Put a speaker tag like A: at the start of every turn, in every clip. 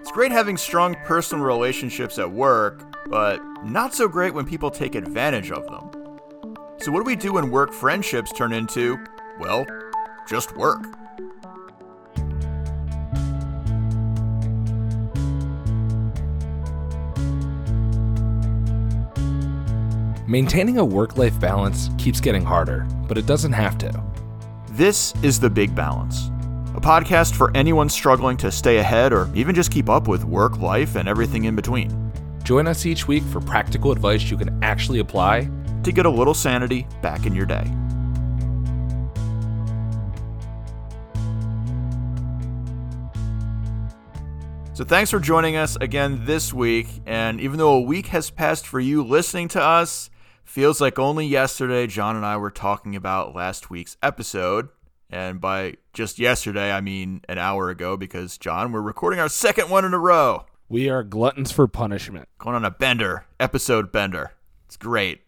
A: It's great having strong personal relationships at work, but not so great when people take advantage of them. So, what do we do when work friendships turn into, well, just work?
B: Maintaining a work life balance keeps getting harder, but it doesn't have to.
A: This is The Big Balance, a podcast for anyone struggling to stay ahead or even just keep up with work, life, and everything in between.
B: Join us each week for practical advice you can actually apply
A: to get a little sanity back in your day. So, thanks for joining us again this week. And even though a week has passed for you listening to us, Feels like only yesterday John and I were talking about last week's episode. And by just yesterday, I mean an hour ago because, John, we're recording our second one in a row.
B: We are gluttons for punishment.
A: Going on a bender, episode bender. It's great.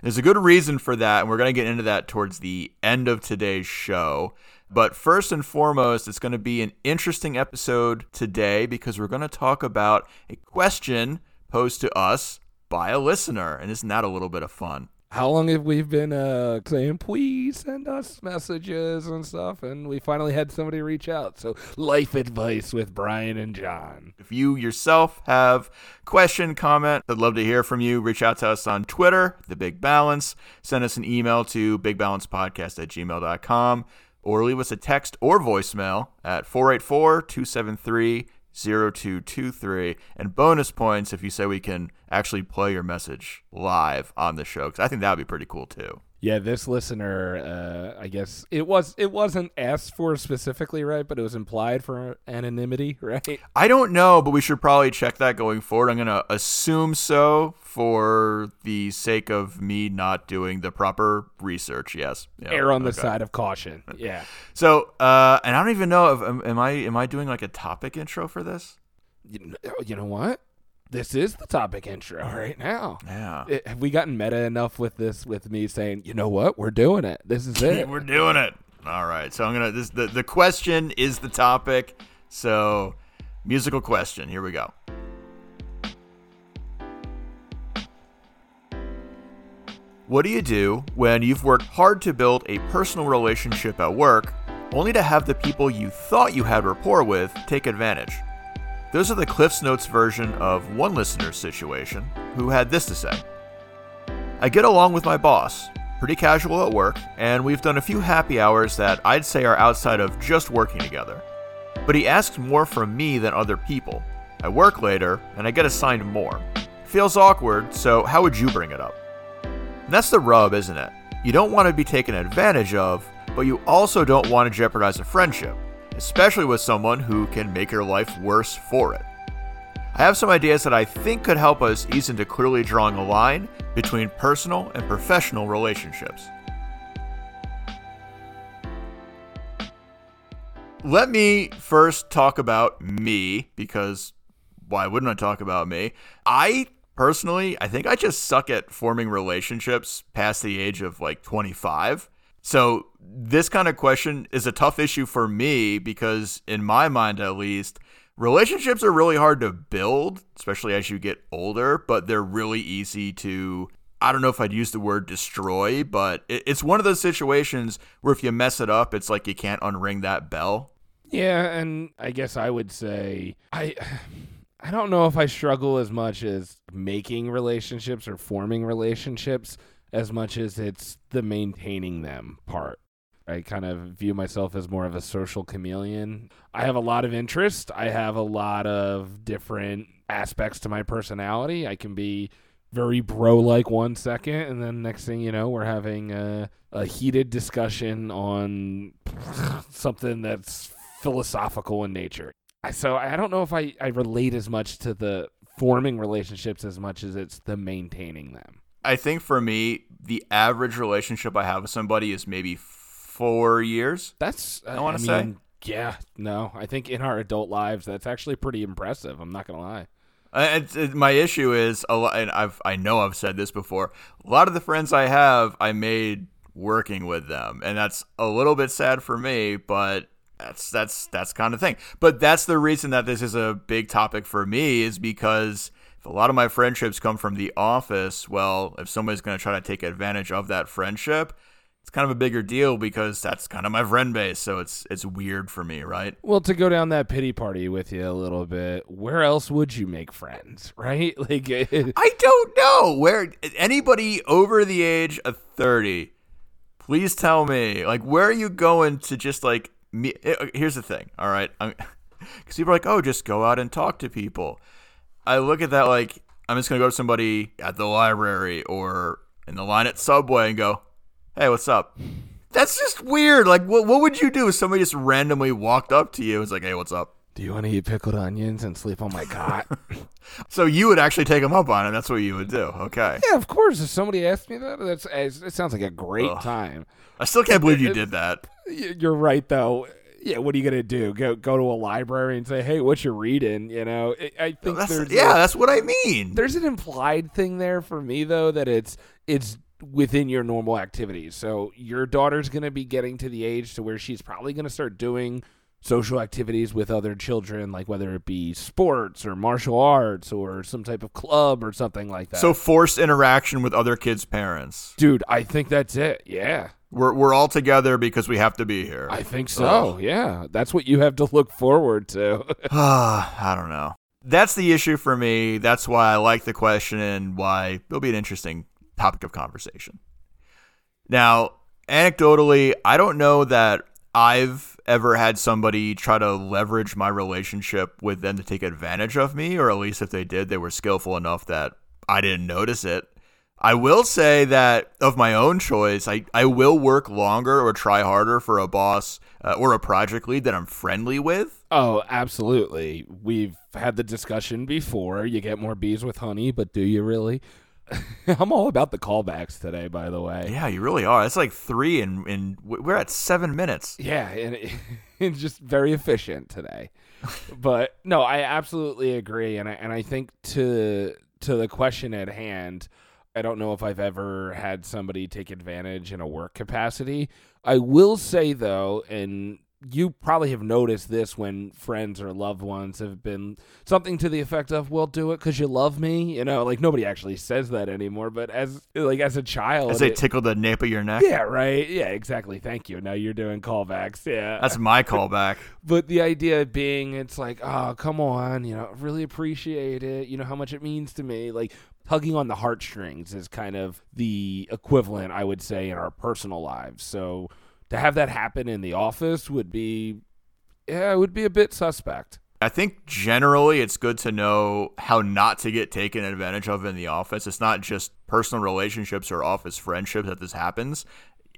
A: There's a good reason for that, and we're going to get into that towards the end of today's show. But first and foremost, it's going to be an interesting episode today because we're going to talk about a question posed to us by a listener. And isn't that a little bit of fun?
B: How long have we been uh, saying, please send us messages and stuff? And we finally had somebody reach out. So, life advice with Brian and John.
A: If you yourself have question, comment, I'd love to hear from you. Reach out to us on Twitter, The Big Balance. Send us an email to bigbalancepodcast at gmail.com or leave us a text or voicemail at 484 273 0223 and bonus points if you say we can actually play your message live on the show because i think that would be pretty cool too
B: yeah this listener uh, i guess it was it wasn't asked for specifically right but it was implied for anonymity right
A: i don't know but we should probably check that going forward i'm going to assume so for the sake of me not doing the proper research. Yes,
B: err on the side of caution. Yeah.
A: So, uh, and I don't even know if am I am I doing like a topic intro for this?
B: You, you know what? This is the topic intro right now.
A: Yeah.
B: It, have we gotten meta enough with this? With me saying, you know what, we're doing it. This is it.
A: we're doing it. All right. So I'm gonna. This the the question is the topic. So, musical question. Here we go. What do you do when you've worked hard to build a personal relationship at work, only to have the people you thought you had rapport with take advantage? Those are the Cliff's Notes version of one listener's situation, who had this to say I get along with my boss, pretty casual at work, and we've done a few happy hours that I'd say are outside of just working together. But he asks more from me than other people. I work later, and I get assigned more. Feels awkward, so how would you bring it up? And that's the rub, isn't it? You don't want to be taken advantage of, but you also don't want to jeopardize a friendship, especially with someone who can make your life worse for it. I have some ideas that I think could help us ease into clearly drawing a line between personal and professional relationships. Let me first talk about me because why wouldn't I talk about me? I personally, I think I just suck at forming relationships past the age of like 25. So, this kind of question is a tough issue for me because, in my mind at least, relationships are really hard to build, especially as you get older, but they're really easy to. I don't know if I'd use the word destroy, but it's one of those situations where if you mess it up, it's like you can't unring that bell.
B: Yeah, and I guess I would say I I don't know if I struggle as much as making relationships or forming relationships as much as it's the maintaining them part. I kind of view myself as more of a social chameleon. I have a lot of interest. I have a lot of different aspects to my personality. I can be very bro like one second, and then next thing you know, we're having a, a heated discussion on something that's philosophical in nature so I don't know if I, I relate as much to the forming relationships as much as it's the maintaining them.
A: I think for me, the average relationship I have with somebody is maybe four years.
B: That's I want to say. Yeah, no, I think in our adult lives, that's actually pretty impressive. I'm not gonna lie.
A: Uh, it's, it, my issue is a lot, and I've I know I've said this before. A lot of the friends I have, I made working with them. And that's a little bit sad for me, but that's that's that's kind of thing. But that's the reason that this is a big topic for me is because if a lot of my friendships come from the office, well, if somebody's going to try to take advantage of that friendship, it's kind of a bigger deal because that's kind of my friend base. So it's it's weird for me, right?
B: Well, to go down that pity party with you a little bit, where else would you make friends, right? Like,
A: I don't know where anybody over the age of thirty. Please tell me, like, where are you going to just like me? Eh, here's the thing, all right, because people are like, oh, just go out and talk to people. I look at that like I'm just gonna go to somebody at the library or in the line at Subway and go, hey, what's up? That's just weird. Like, what, what would you do if somebody just randomly walked up to you and was like, hey, what's up?
B: Do you want to eat pickled onions and sleep on my cot?
A: so you would actually take them up on it. That's what you would do. Okay.
B: Yeah, of course. If somebody asked me that, that's it sounds like a great Ugh. time.
A: I still can't believe you did that.
B: You're right, though. Yeah, what are you gonna do? Go go to a library and say, "Hey, what you reading?" You know, I think
A: that's,
B: there's
A: yeah, a, that's what I mean.
B: There's an implied thing there for me though that it's it's within your normal activities. So your daughter's going to be getting to the age to where she's probably going to start doing social activities with other children, like whether it be sports or martial arts or some type of club or something like that.
A: So forced interaction with other kids' parents.
B: Dude, I think that's it. Yeah.
A: We're, we're all together because we have to be here.
B: I think so. Yeah. That's what you have to look forward to.
A: I don't know. That's the issue for me. That's why I like the question and why it'll be an interesting topic of conversation. Now, anecdotally, I don't know that I've ever had somebody try to leverage my relationship with them to take advantage of me, or at least if they did, they were skillful enough that I didn't notice it. I will say that of my own choice, I, I will work longer or try harder for a boss uh, or a project lead that I'm friendly with.
B: Oh, absolutely. We've had the discussion before. You get more bees with honey, but do you really? I'm all about the callbacks today, by the way.
A: Yeah, you really are. It's like three, and and we're at seven minutes.
B: Yeah, and it, it's just very efficient today. but no, I absolutely agree, and I and I think to to the question at hand, I don't know if I've ever had somebody take advantage in a work capacity. I will say though, and you probably have noticed this when friends or loved ones have been something to the effect of "Well, do it because you love me." You know, like nobody actually says that anymore. But as like as a child,
A: as they it, tickle the nape of your neck.
B: Yeah, right. Yeah, exactly. Thank you. Now you're doing callbacks. Yeah,
A: that's my callback.
B: but the idea being, it's like, oh, come on, you know, really appreciate it. You know how much it means to me. Like tugging on the heartstrings is kind of the equivalent, I would say, in our personal lives. So to have that happen in the office would be yeah, it would be a bit suspect.
A: I think generally it's good to know how not to get taken advantage of in the office. It's not just personal relationships or office friendships that this happens.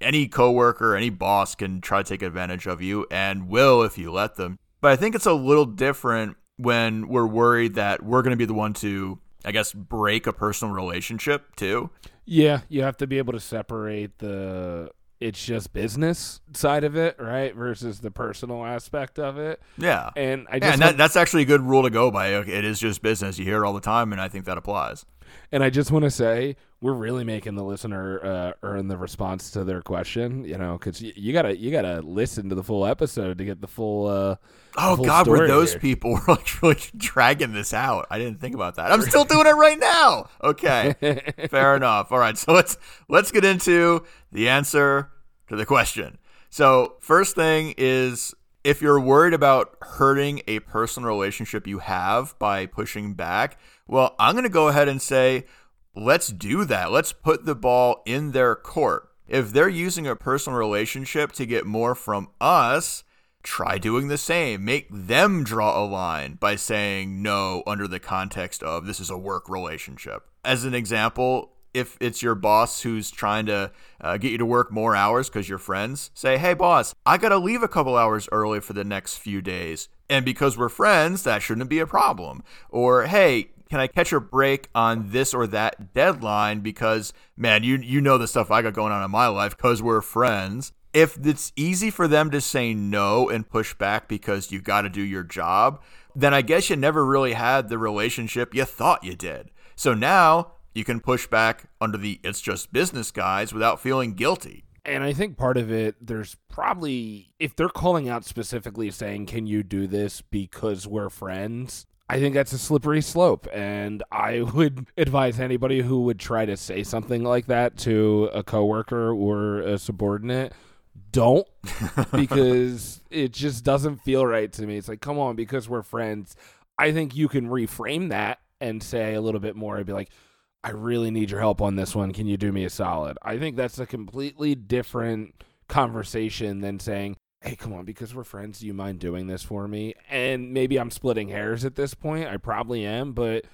A: Any coworker, any boss can try to take advantage of you and will if you let them. But I think it's a little different when we're worried that we're going to be the one to, I guess, break a personal relationship too.
B: Yeah, you have to be able to separate the it's just business side of it, right, versus the personal aspect of it.
A: Yeah,
B: and I just
A: yeah, and that, that's actually a good rule to go by. It is just business. You hear it all the time, and I think that applies.
B: And I just want to say we're really making the listener uh, earn the response to their question, you know, because you, you, gotta you gotta listen to the full episode to get the full. Uh,
A: oh
B: full
A: God,
B: were
A: those
B: here.
A: people were like really dragging this out? I didn't think about that. I'm still doing it right now. Okay, fair enough. All right, so let's let's get into the answer to the question. So, first thing is if you're worried about hurting a personal relationship you have by pushing back, well, I'm going to go ahead and say, let's do that. Let's put the ball in their court. If they're using a personal relationship to get more from us, try doing the same. Make them draw a line by saying no under the context of this is a work relationship. As an example, if it's your boss who's trying to uh, get you to work more hours because you're friends, say, hey, boss, I got to leave a couple hours early for the next few days. And because we're friends, that shouldn't be a problem. Or, hey, can I catch a break on this or that deadline? Because, man, you, you know the stuff I got going on in my life because we're friends. If it's easy for them to say no and push back because you got to do your job, then I guess you never really had the relationship you thought you did. So now you can push back under the it's just business guise without feeling guilty.
B: And I think part of it, there's probably, if they're calling out specifically saying, can you do this because we're friends? I think that's a slippery slope. And I would advise anybody who would try to say something like that to a coworker or a subordinate don't because it just doesn't feel right to me. It's like, come on, because we're friends. I think you can reframe that and say a little bit more. I'd be like, I really need your help on this one. Can you do me a solid? I think that's a completely different conversation than saying, hey, come on, because we're friends, do you mind doing this for me? And maybe I'm splitting hairs at this point. I probably am, but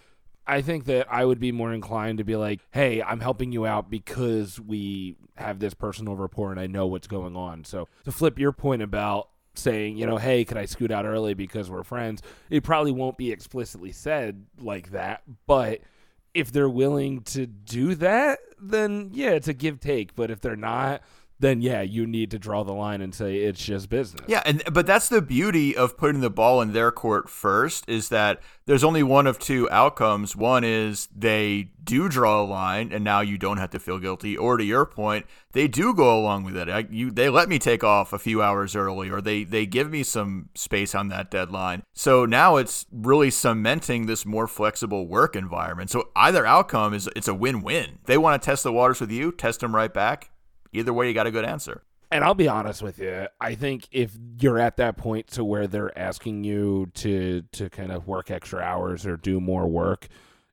B: I think that I would be more inclined to be like, hey, I'm helping you out because we have this personal rapport and I know what's going on. So to flip your point about saying, you know, hey, could I scoot out early because we're friends? It probably won't be explicitly said like that, but if they're willing to do that, then yeah, it's a give take. But if they're not, then yeah, you need to draw the line and say it's just business.
A: Yeah, and but that's the beauty of putting the ball in their court first is that there's only one of two outcomes. One is they do draw a line and now you don't have to feel guilty or to your point, they do go along with it. I, you they let me take off a few hours early or they they give me some space on that deadline. So now it's really cementing this more flexible work environment. So either outcome is it's a win-win. They want to test the waters with you, test them right back either way, you got a good answer.
B: And I'll be honest with you. I think if you're at that point to where they're asking you to to kind of work extra hours or do more work,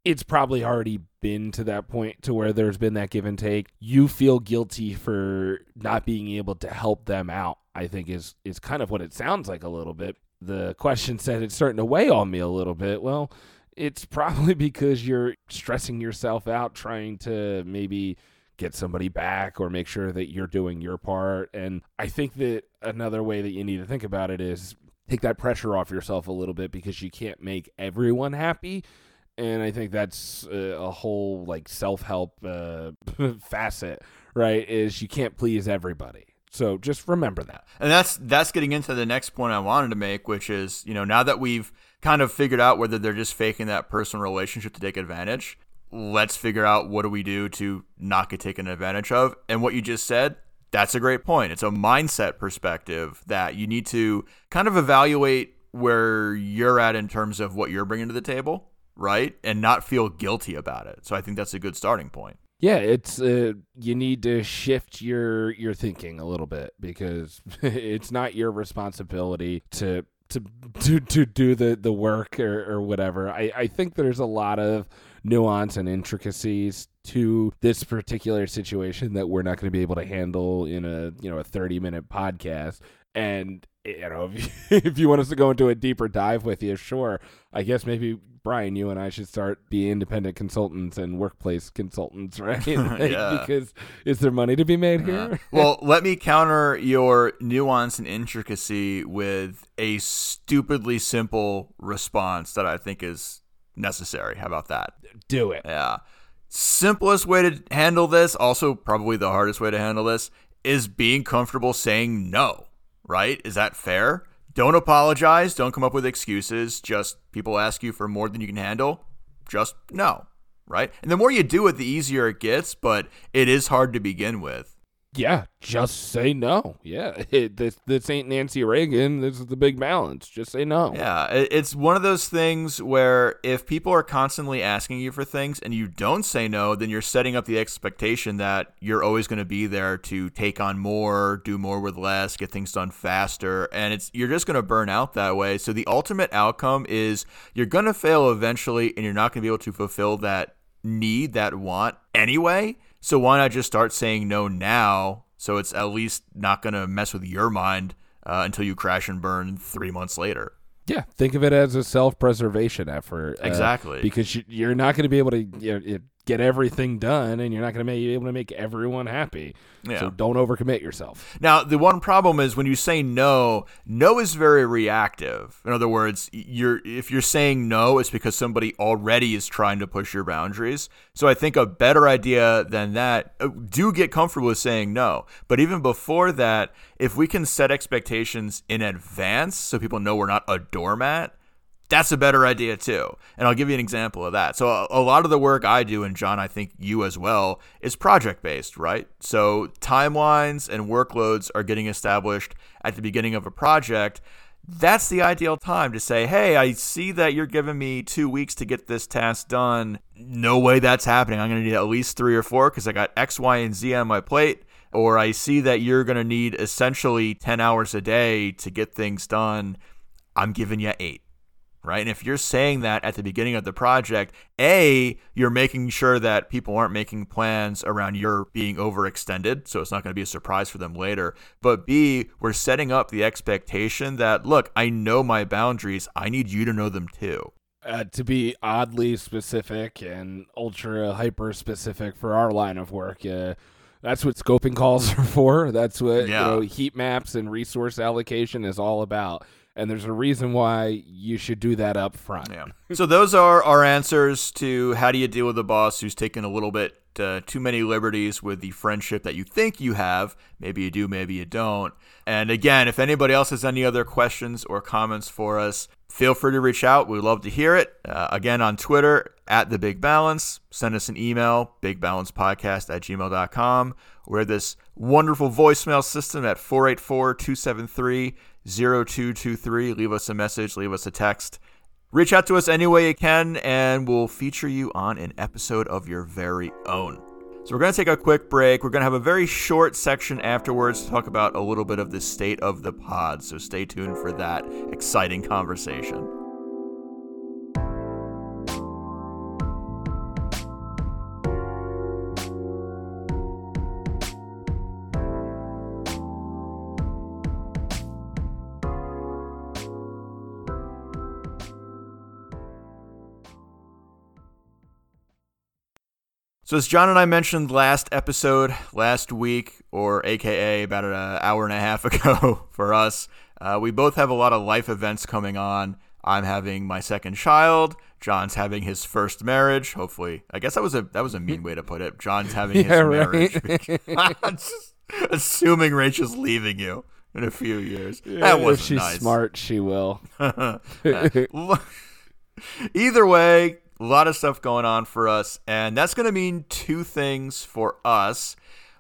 B: it's probably already been to that point to where there's been that give and take. You feel guilty for not being able to help them out. I think is is kind of what it sounds like a little bit. The question said it's starting to weigh on me a little bit. Well, it's probably because you're stressing yourself out trying to maybe get somebody back or make sure that you're doing your part. And I think that another way that you need to think about it is take that pressure off yourself a little bit because you can't make everyone happy. And I think that's a, a whole like self help uh, facet, right? Is you can't please everybody. So just remember that.
A: And that's that's getting into the next point I wanted to make, which is you know now that we've kind of figured out whether they're just faking that personal relationship to take advantage, let's figure out what do we do to not get taken advantage of. And what you just said, that's a great point. It's a mindset perspective that you need to kind of evaluate where you're at in terms of what you're bringing to the table, right? And not feel guilty about it. So I think that's a good starting point.
B: Yeah, it's uh, you need to shift your your thinking a little bit because it's not your responsibility to to to to do the the work or, or whatever. I I think there's a lot of nuance and intricacies to this particular situation that we're not going to be able to handle in a you know a 30 minute podcast. And you know if you, if you want us to go into a deeper dive with you sure. I guess maybe brian you and i should start being independent consultants and workplace consultants right? Like, yeah. because is there money to be made here? Uh,
A: well let me counter your nuance and intricacy with a stupidly simple response that i think is necessary. How about that?
B: Do it.
A: Yeah. Simplest way to handle this, also probably the hardest way to handle this, is being comfortable saying no, right? Is that fair? Don't apologize. Don't come up with excuses. Just people ask you for more than you can handle. Just no, right? And the more you do it, the easier it gets, but it is hard to begin with
B: yeah, just say no. Yeah, it, this this ain't Nancy Reagan. This is the big balance. Just say no.
A: Yeah, it's one of those things where if people are constantly asking you for things and you don't say no, then you're setting up the expectation that you're always going to be there to take on more, do more with less, get things done faster, and it's you're just going to burn out that way. So the ultimate outcome is you're going to fail eventually, and you're not going to be able to fulfill that need, that want anyway. So why not just start saying no now? So it's at least not going to mess with your mind uh, until you crash and burn three months later.
B: Yeah, think of it as a self-preservation effort.
A: Uh, exactly,
B: because you, are not going to be able to you know, get everything done, and you're not going to be able to make everyone happy. Yeah. So don't overcommit yourself.
A: Now, the one problem is when you say no, no is very reactive. In other words, you're if you're saying no, it's because somebody already is trying to push your boundaries. So I think a better idea than that, uh, do get comfortable with saying no. But even before that, if we can set expectations in advance so people know we're not a doormat, that's a better idea too. And I'll give you an example of that. So a, lot of the work I do, and John, I think you as well, is project based, right? So timelines and workloads are getting established at the beginning of a project. That's the ideal time to say, hey, I see that you're giving me two weeks to get this task done. No way that's happening. I'm going to need at least three or four because I got X, Y, and Z on my plate. Or I see that you're going to need essentially 10 hours a day to get things done. I'm giving you eight right? And if you're saying that at the beginning of the project, A, you're making sure that people aren't making plans around your being overextended, so it's not going to be a surprise for them later. But B, we're setting up the expectation that, look, I know my boundaries, I need you to know them too.
B: Uh, to be oddly specific and ultra hyper specific for our line of work, uh, that's what scoping calls are for. That's what yeah. you know, heat maps and resource allocation is all about and there's a reason why you should do that up front.
A: Yeah. so those are our answers to how do you deal with a boss who's taken a little bit uh, too many liberties with the friendship that you think you have. Maybe you do, maybe you don't. And again, if anybody else has any other questions or comments for us, feel free to reach out. We'd love to hear it. Uh, again, on Twitter, at The Big Balance. Send us an email, bigbalancepodcast at gmail.com. We have this wonderful voicemail system at 484 273 0223. Leave us a message, leave us a text. Reach out to us any way you can, and we'll feature you on an episode of your very own. So, we're going to take a quick break. We're going to have a very short section afterwards to talk about a little bit of the state of the pod. So, stay tuned for that exciting conversation. So, as John and I mentioned last episode, last week, or AKA about an hour and a half ago for us, uh, we both have a lot of life events coming on. I'm having my second child. John's having his first marriage. Hopefully, I guess that was a that was a mean way to put it. John's having yeah, his marriage. assuming Rachel's leaving you in a few years. That was
B: she's
A: nice.
B: smart. She will.
A: Either way, a lot of stuff going on for us, and that's going to mean two things for us.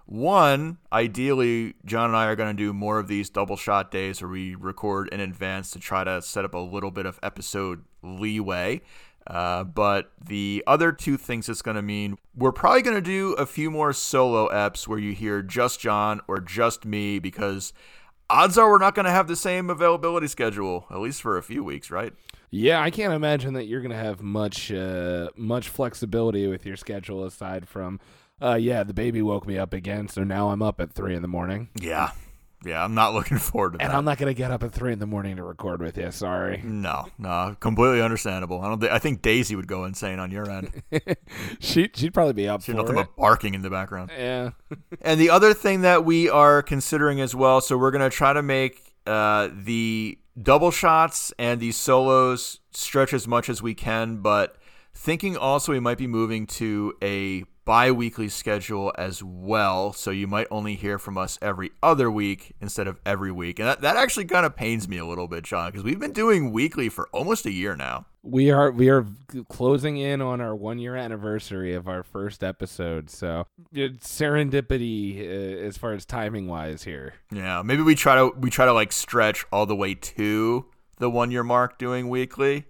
A: One, ideally, John and I are going to do more of these double shot days where we record in advance to try to set up a little bit of episode leeway. Uh, but the other two things it's going to mean, we're probably going to do a few more solo eps where you hear just John or just me because odds are we're not going to have the same availability schedule, at least for a few weeks, right?
B: Yeah, I can't imagine that you're going to have much uh, much flexibility with your schedule aside from, uh, yeah, the baby woke me up again, so now I'm up at three in the morning.
A: Yeah, yeah, I'm not looking forward to that. and.
B: I'm not going to get up at three in the morning to record with you. Sorry.
A: No, no, completely understandable. I don't. Th- I think Daisy would go insane on your end.
B: she she'd probably be up for
A: nothing
B: it.
A: but barking in the background.
B: Yeah.
A: and the other thing that we are considering as well, so we're going to try to make uh, the double shots and these solos stretch as much as we can, but thinking also we might be moving to a bi weekly schedule as well. So you might only hear from us every other week instead of every week. And that, that actually kind of pains me a little bit, John, because we've been doing weekly for almost a year now.
B: We are we are closing in on our one year anniversary of our first episode, so it's serendipity uh, as far as timing wise here.
A: Yeah, maybe we try to we try to like stretch all the way to the one year mark doing weekly,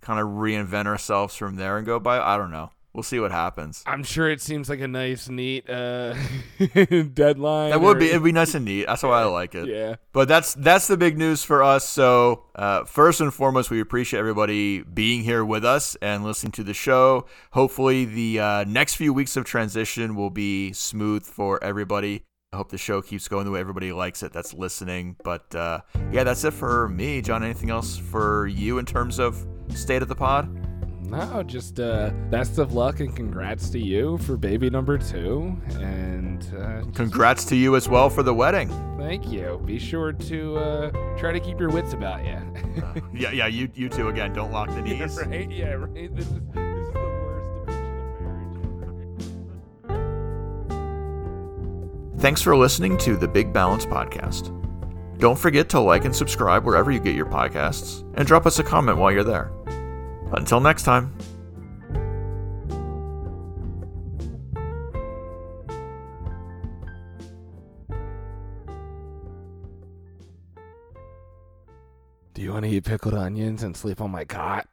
A: kind of reinvent ourselves from there and go by. I don't know. We'll see what happens.
B: I'm sure it seems like a nice, neat uh, deadline.
A: That would be it'd be nice and neat. That's why I like it.
B: Yeah.
A: But that's that's the big news for us. So uh, first and foremost, we appreciate everybody being here with us and listening to the show. Hopefully, the uh, next few weeks of transition will be smooth for everybody. I hope the show keeps going the way everybody likes it that's listening. But uh, yeah, that's it for me, John. Anything else for you in terms of state of the pod?
B: No, just uh, best of luck and congrats to you for baby number two. And uh,
A: congrats to you as well for the wedding.
B: Thank you. Be sure to uh, try to keep your wits about you.
A: Uh, yeah, yeah, you you too again. Don't lock the knees.
B: Yeah, right. Yeah, right. This is, this is the worst dimension of
A: marriage. Thanks for listening to the Big Balance Podcast. Don't forget to like and subscribe wherever you get your podcasts, and drop us a comment while you're there. Until next time.
B: Do you want to eat pickled onions and sleep on my cot?